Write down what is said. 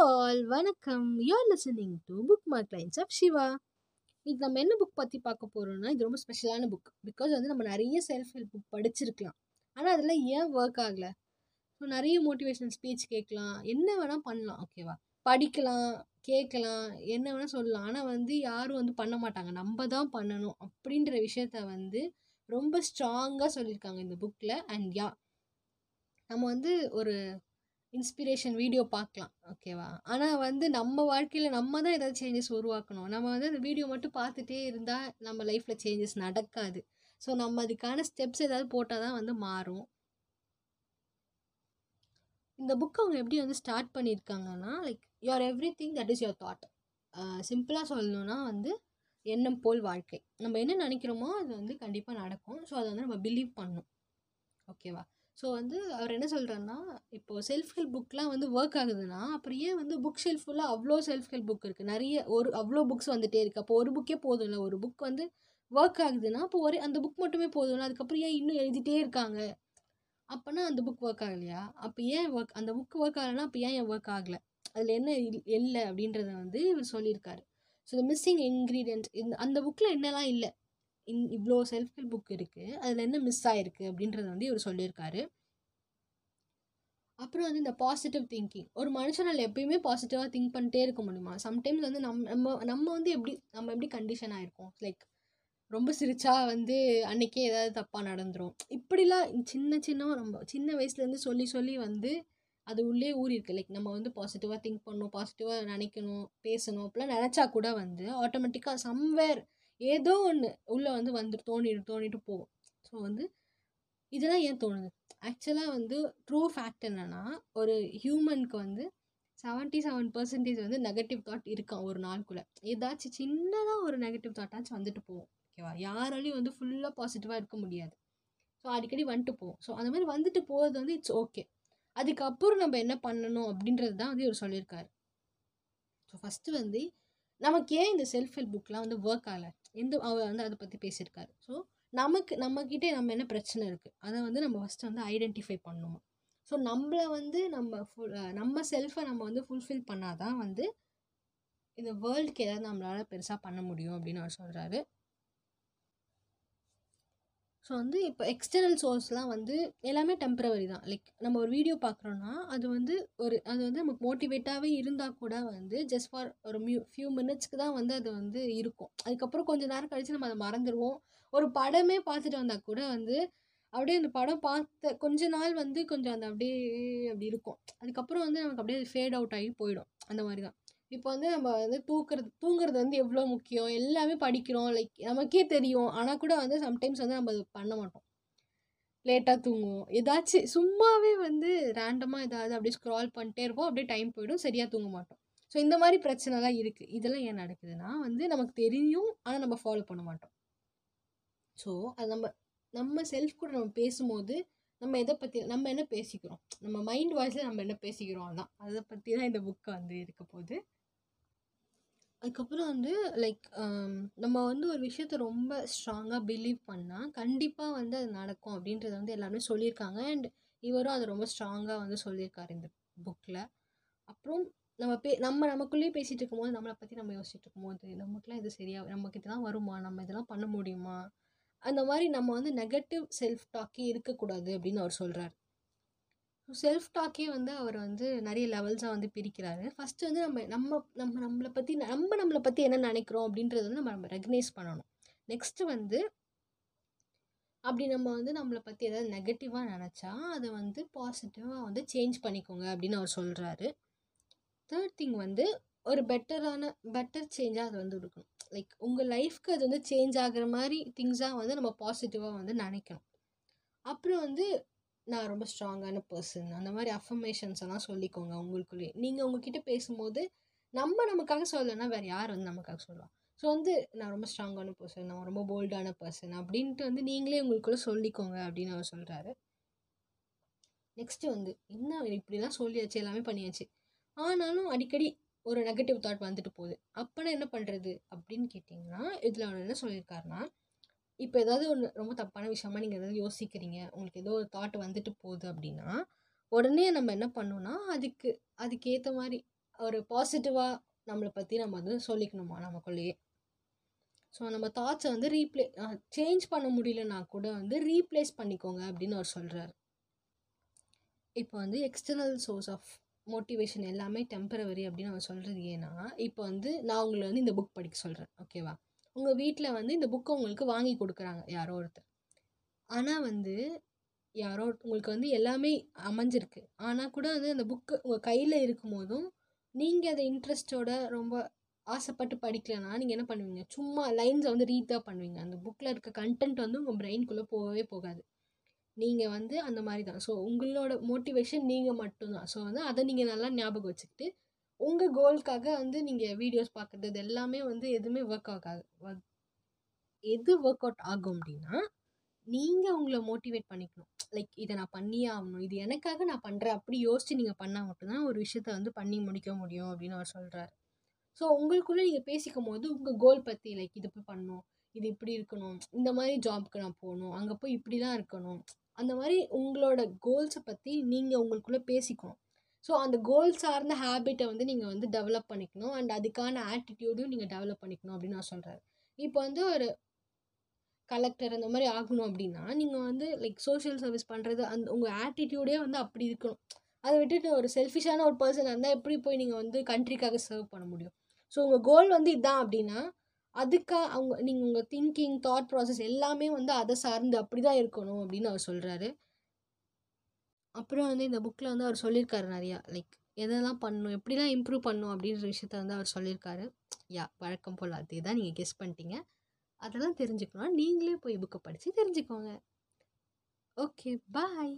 Hello all வணக்கம். You are listening to bookmark lines of Siva இன்னைக்கு நம்ம என்ன புக் பற்றி பார்க்க போகிறோம்னா இது ரொம்ப ஸ்பெஷலான புக் பிகாஸ் வந்து நம்ம நிறைய செல்ஃப் ஹெல்ப் புக் படிச்சிருக்கலாம். ஆனால் அதில் ஏன் ஒர்க் ஆகலை? ஸோ நிறைய மோட்டிவேஷனல் ஸ்பீச் கேட்கலாம். என்ன வேணால் பண்ணலாம் ஓகேவா படிக்கலாம் கேட்கலாம் என்ன வேணால் சொல்லலாம். ஆனால் வந்து யாரும் வந்து பண்ண மாட்டாங்க. நம்ம தான் பண்ணணும் அப்படின்ற விஷயத்த வந்து ரொம்ப ஸ்ட்ராங்காக சொல்லியிருக்காங்க இந்த புக்கில் அண்ட் யா நம்ம வந்து ஒரு இன்ஸ்பிரேஷன் வீடியோ பார்க்கலாம் ஓகேவா ஆனால் வந்து நம்ம வாழ்க்கையில் நம்ம தான் ஏதாவது சேஞ்சஸ் உருவாக்கணும். நம்ம வந்து அந்த வீடியோ மட்டும் பார்த்துட்டே இருந்தால் நம்ம லைஃப்பில் சேஞ்சஸ் நடக்காது. ஸோ நம்ம அதுக்கான ஸ்டெப்ஸ் ஏதாவது போட்டால் தான் வந்து மாறும். இந்த புக் அவங்க எப்படி வந்து ஸ்டார்ட் பண்ணியிருக்காங்கன்னா like your every thing that is your thought சிம்பிளாக சொல்லணும்னா வந்து எண்ணம் போல் வாழ்க்கை. நம்ம என்ன நினைக்கிறோமோ அது வந்து கண்டிப்பாக நடக்கும். ஸோ அதை வந்து நம்ம பிலீவ் பண்ணணும். ஓகேவா ஸோ வந்து அவர் என்ன சொல்கிறாருன்னா இப்போது செல்ஃப் ஹெல்ப் புக்லாம் வந்து ஒர்க் ஆகுதுன்னா அப்புறம் ஏன் வந்து புக் ஷெல்ஃப் ஃபுல்லாக அவ்வளோ செல்ஃப் ஹெல்ப் புக் இருக்குது நிறைய ஒரு அவ்வளோ புக்ஸ் வந்துகிட்டே இருக்குது அப்போ ஒரு புக்கே போதும்ல? ஒரு புக் வந்து ஒர்க் ஆகுதுன்னா அப்போ ஒரே அந்த புக் மட்டுமே போதும்ல? அதுக்கப்புறம் ஏன் இன்னும் எழுதிட்டே இருக்காங்க? அப்போனா அந்த புக் ஒர்க் ஆகலையா? அப்போ ஏன் ஒர்க் அந்த புக் ஒர்க் ஆகலைன்னா அப்போ ஏன் ஏன் ஒர்க் ஆகலை? அதில் என்ன இல்லை அப்படின்றத வந்து இவர் சொல்லியிருக்காரு. ஸோ இந்த மிஸ்ஸிங் இன்க்ரீடியன்ட் இந்த அந்த புக்கில் என்னெல்லாம் இல்லை. இன் இவ்வளோ செல்ஃப் ஹெல்ப் புக் இருக்குது அதில் என்ன மிஸ் ஆகிருக்கு அப்படின்றத வந்து இவர் சொல்லியிருக்காரு. அப்புறம் வந்து இந்த பாசிட்டிவ் திங்கிங் ஒரு மனுஷனால் எப்பயுமே பாசிட்டிவாக திங்க் பண்ணிட்டே இருக்க முடியுமா? சம்டைம்ஸ் வந்து நம் நம்ம நம்ம வந்து எப்படி நம்ம எப்படி கண்டிஷன் ஆகிருக்கோம் லைக் ரொம்ப சிரிச்சா வந்து அன்றைக்கே ஏதாவது தப்பாக நடந்துடும் இப்படிலாம் சின்ன சின்ன நம்ம சின்ன வயசுலேருந்து சொல்லி சொல்லி வந்து அது உள்ளே ஊறி இருக்குது லைக் நம்ம வந்து பாசிட்டிவாக திங்க் பண்ணணும் பாசிட்டிவாக நினைக்கணும் பேசணும். அப்படிலாம் நினச்சா கூட வந்து ஆட்டோமேட்டிக்காக சம்வேர் ஏதோ ஒன்று உள்ளே வந்து வந்துட்டு தோணிட்டு தோணிட்டு போகும். ஸோ வந்து இதெல்லாம் ஏன் தோணுது? ஆக்சுவலாக வந்து ட்ரூ ஃபேக்ட் என்னென்னா ஒரு ஹியூமனுக்கு வந்து செவன்ட்டி செவன் பர்சன்டேஜ் வந்து நெகட்டிவ் தாட் இருக்கான் ஒரு நாளுக்குள்ளே? ஏதாச்சும் சின்னதாக ஒரு நெகட்டிவ் தாட்டாச்சும் வந்துட்டு போகும். ஓகேவா யாராலையும் வந்து ஃபுல்லாக பாசிட்டிவாக இருக்க முடியாது. ஸோ அடிக்கடி வந்துட்டு போவோம் ஸோ அந்த மாதிரி வந்துட்டு போகிறது வந்து இட்ஸ் ஓகே அதுக்கப்புறம் நம்ம என்ன பண்ணணும் அப்படின்றது தான் வந்து இவர் சொல்லியிருக்காரு. ஸோ ஃபஸ்ட்டு வந்து நமக்கு ஏன் இந்த செல்ஃப் ஹெல்ப் புக்லாம் வந்து ஒர்க் ஆகலை? எந்த அவர் வந்து அதை பற்றி பேசியிருக்காரு. ஸோ நமக்கு நம்மக்கிட்டே நம்ம என்ன பிரச்சனை இருக்குது அதை வந்து நம்ம ஃபஸ்ட்டு வந்து ஐடென்டிஃபை பண்ணணும்? ஸோ நம்மளை வந்து நம்ம ஃபுல் நம்ம செல்ஃபை நம்ம வந்து ஃபுல்ஃபில் பண்ணாதான் வந்து இந்த வேர்ல்டுக்கு ஏதாவது நம்மளால் பெருசாக பண்ண முடியும் அப்படின்னு அவர் சொல்கிறாரு ஸோ வந்து இப்போ எக்ஸ்டர்னல் சோர்ஸ்லாம் வந்து எல்லாமே டெம்ப்ரவரி தான். லைக் நம்ம ஒரு வீடியோ பார்க்குறோன்னா அது வந்து ஒரு அது வந்து நமக்கு மோட்டிவேட்டாகவே இருந்தால் கூட வந்து ஜஸ்ட் ஃபார் ஒரு மியூ ஃபியூ மினிட்ஸ்க்கு தான் வந்து அது வந்து இருக்கும். அதுக்கப்புறம் கொஞ்சம் நேரம் கழித்து நம்ம அதை மறந்துடுவோம். ஒரு படமே பார்த்துட்டு வந்தால் கூட வந்து அப்படியே அந்த படம் பார்த்த கொஞ்ச நாள் வந்து கொஞ்சம் அந்த அப்படியே அப்படி இருக்கும். அதுக்கப்புறம் வந்து நமக்கு அப்படியே ஃபேட் அவுட் ஆகி போயிடும். அந்த மாதிரி தான். இப்போ வந்து நம்ம வந்து தூக்குறது தூங்குறது வந்து எவ்வளோ முக்கியம்? எல்லாமே படிக்கிறோம். லைக் நமக்கே தெரியும். ஆனால் கூட வந்து சம்டைம்ஸ் வந்து நம்ம அது பண்ண மாட்டோம். லேட்டாக தூங்குவோம். ஏதாச்சும் சும்மாவே வந்து ரேண்டமாக ஏதாவது அப்படியே ஸ்க்ரால் பண்ணிட்டே இருப்போம். அப்படியே டைம் போயிடும். சரியாக தூங்க மாட்டோம். ஸோ இந்த மாதிரி பிரச்சனைலாம் இருக்குது இதெல்லாம் ஏன் நடக்குதுன்னா வந்து நமக்கு தெரியும். ஆனால் நம்ம ஃபாலோ பண்ண மாட்டோம். ஸோ அது நம்ம நம்ம செல்ஃப் கூட நம்ம பேசும்போது நம்ம எதை பற்றி நம்ம என்ன பேசிக்கிறோம்? நம்ம மைண்ட் வாய்ஸில் நம்ம என்ன பேசிக்கிறோம்? அதான். அதை பற்றி தான் இந்த புக்கை வந்து இருக்க போகுது. அதுக்கப்புறம் வந்து லைக் um, நம்ம வந்து ஒரு விஷயத்த ரொம்ப ஸ்ட்ராங்காக பிலீவ் பண்ணால் கண்டிப்பாக வந்து அது நடக்கும் அப்படின்றத வந்து எல்லாருமே சொல்லியிருக்காங்க. அண்ட் இவரும் அதை ரொம்ப ஸ்ட்ராங்காக வந்து சொல்லியிருக்காரு இந்த புக்கில் அப்புறம் நம்ம பே நம்ம நமக்குள்ளேயே பேசிகிட்டு இருக்கும்போது நம்மளை பற்றி நம்ம யோசிச்சுட்டு இருக்கும்போது நமக்குலாம் இது சரியாக நமக்கு இதெல்லாம் வருமா? நம்ம இதெல்லாம் பண்ண முடியுமா? அந்த மாதிரி நம்ம வந்து நெகட்டிவ் செல்ஃப் டாக்கே இருக்கக்கூடாது அப்படின்னு அவர் சொல்கிறார் செல்ஃப் டாக்கே வந்து அவர் வந்து நிறைய லெவல்ஸாக வந்து பிரிக்கிறாரு. ஃபஸ்ட்டு வந்து நம்ம நம்ம நம்ம நம்மளை பற்றி நம்ம நம்மளை பற்றி என்ன நினைக்கிறோம் அப்படின்றத வந்து நம்ம நம்ம ரெகனைஸ் பண்ணணும். நெக்ஸ்ட்டு வந்து அப்படி நம்ம வந்து நம்மளை பற்றி ஏதாவது நெகட்டிவாக நினச்சா அதை வந்து பாசிட்டிவாக வந்து சேஞ்ச் பண்ணிக்கோங்க அப்படின்னு அவர் சொல்கிறாரு தேர்ட் திங் வந்து ஒரு பெட்டரான பெட்டர் சேஞ்சாக அது வந்து இருக்கணும் லைக் உங்கள் லைஃப்க்கு அது வந்து சேஞ்ச் ஆகிற மாதிரி திங்ஸாக வந்து நம்ம பாசிட்டிவாக வந்து நினைக்கணும். அப்புறம் வந்து நான் ரொம்ப ஸ்ட்ராங்கான பர்சன் அந்த மாதிரி அஃபர்மேஷன்ஸ் எல்லாம் சொல்லிக்கோங்க உங்களுக்குள்ளேயே. நீங்கள் உங்ககிட்ட பேசும்போது நம்ம நமக்காக சொல்லலைன்னா வேறு யார் வந்து நமக்காக சொல்லுவாள் ஸோ வந்து நான் ரொம்ப ஸ்ட்ராங்கான பர்சன் நான் ரொம்ப போல்டான பர்சன் அப்படின்ட்டு வந்து நீங்களே உங்களுக்குள்ளே சொல்லிக்கோங்க அப்படின்னு அவர் சொல்கிறாரு நெக்ஸ்ட்டு வந்து என்ன இப்படிலாம் சொல்லியாச்சு? எல்லாமே பண்ணியாச்சு. ஆனாலும் அடிக்கடி ஒரு நெகட்டிவ் தாட் வந்துட்டு போகுது. அப்போனா என்ன பண்ணுறது அப்படின்னு கேட்டிங்கன்னா இதில் அவர் என்ன சொல்லியிருக்காருன்னா இப்போ ஏதாவது ஒன்று ரொம்ப தப்பான விஷயமா நீங்கள் ஏதாவது யோசிக்கிறீங்க. உங்களுக்கு ஏதோ ஒரு தாட் வந்துட்டு போகுது அப்படின்னா உடனே நம்ம என்ன பண்ணோன்னா அதுக்கு அதுக்கேற்ற மாதிரி ஒரு பாசிட்டிவாக நம்மளை பற்றி நம்ம வந்து சொல்லிக்கணுமா நமக்குள்ளேயே? ஸோ நம்ம தாட்ஸை வந்து ரீப்ளே சேஞ்ச் பண்ண முடியலனா கூட வந்து ரீப்ளேஸ் பண்ணிக்கோங்க அப்படின்னு அவர் சொல்கிறார் இப்போ வந்து எக்ஸ்டர்னல் சோர்ஸ் ஆஃப் மோட்டிவேஷன் எல்லாமே டெம்பரவரி அப்படின்னு அவர் சொல்கிறது ஏன்னா இப்போ வந்து நான் உங்களை வந்து இந்த புக் படிக்க சொல்கிறேன் ஓகேவா உங்கள் வீட்டில் வந்து இந்த புக்கை உங்களுக்கு வாங்கி கொடுக்குறாங்க யாரோ ஒருத்தர். ஆனால் வந்து யாரோ உங்களுக்கு வந்து எல்லாமே அமைஞ்சிருக்கு. ஆனால் கூட வந்து அந்த புக்கு உங்கள் கையில் இருக்கும் போதும் நீங்கள் அதை இன்ட்ரெஸ்ட்டோட ரொம்ப ஆசைப்பட்டு படிக்கலைன்னா நீங்கள் என்ன பண்ணுவீங்க? சும்மா லைன்ஸை வந்து ரீட் தான் பண்ணுவீங்க. அந்த புக்கில் இருக்க கண்டென்ட் வந்து உங்கள் பிரெயின்குள்ளே போகவே போகாது. நீங்கள் வந்து அந்த மாதிரி தான். ஸோ உங்களோட மோட்டிவேஷன் நீங்கள் மட்டும்தான். ஸோ வந்து அதை நீங்கள் நல்லா ஞாபகம் வச்சுக்கிட்டு உங்கள் கோல்க்காக வந்து நீங்கள் வீடியோஸ் பார்க்குறது இது எல்லாமே வந்து எதுவுமே ஒர்க் ஆகாது work- எது ஒர்க் அவுட் ஆகும் அப்படின்னா நீங்கள் உங்களை மோட்டிவேட் பண்ணிக்கணும். லைக் இதை நான் பண்ணியே ஆகணும். இது எனக்காக நான் பண்ணுறேன் அப்படி யோசித்து நீங்கள் பண்ணால் மட்டும்தான் ஒரு விஷயத்த வந்து பண்ணி முடிக்க முடியும் அப்படின்னு அவர் சொல்கிறார் ஸோ உங்களுக்குள்ளே நீங்கள் பேசிக்கும் போது உங்கள் கோல் பற்றி லைக் இது போய் பண்ணணும். இது இப்படி இருக்கணும். இந்த மாதிரி ஜாப்க்கு நான் போகணும். அங்கே போய் இப்படி தான் இருக்கணும். அந்த மாதிரி உங்களோட கோல்ஸை பற்றி நீங்கள் உங்களுக்குள்ளே பேசிக்கணும். ஸோ அந்த கோல் சார்ந்த ஹேபிட்டை வந்து நீங்கள் வந்து டெவலப் பண்ணிக்கணும். அண்ட் அதுக்கான ஆட்டிடியூடும் நீங்கள் டெவலப் பண்ணிக்கணும் அப்படின்னு நான் சொல்கிறேன் இப்போ வந்து ஒரு கலெக்டர் அந்த மாதிரி ஆகணும் அப்படின்னா நீங்கள் வந்து லைக் சோஷியல் சர்வீஸ் பண்ணுறது அந்த உங்கள் ஆட்டிடியூடே வந்து அப்படி இருக்கணும். அதை விட்டுட்டு ஒரு செல்ஃபிஷான ஒரு பர்சன் இருந்தால் எப்படி போய் நீங்கள் வந்து கண்ட்ரிக்காக சர்வ் பண்ண முடியும்? ஸோ உங்கள் கோல் வந்து இதுதான் அப்படின்னா அதுக்காக அவங்க நீங்கள் உங்கள் திங்கிங் தாட் ப்ராசஸ் எல்லாமே வந்து அதை சார்ந்து அப்படி தான் இருக்கணும் அப்படின்னு அவர் சொல்கிறாரு அப்புறம் வந்து இந்த புக்கில் வந்து அவர் சொல்லியிருக்காரு நிறையா. லைக் எதெல்லாம் பண்ணணும் எப்படிலாம் இம்ப்ரூவ் பண்ணணும் அப்படின்ற விஷயத்த வந்து அவர் சொல்லியிருக்காரு. யா வழக்கம் போல் அதே தான் நீங்கள் கெஸ் பண்ணிட்டீங்க. அதெல்லாம் தெரிஞ்சுக்கணும் நீங்களே போய் புக்கை படித்து தெரிஞ்சுக்கோங்க. Okay bye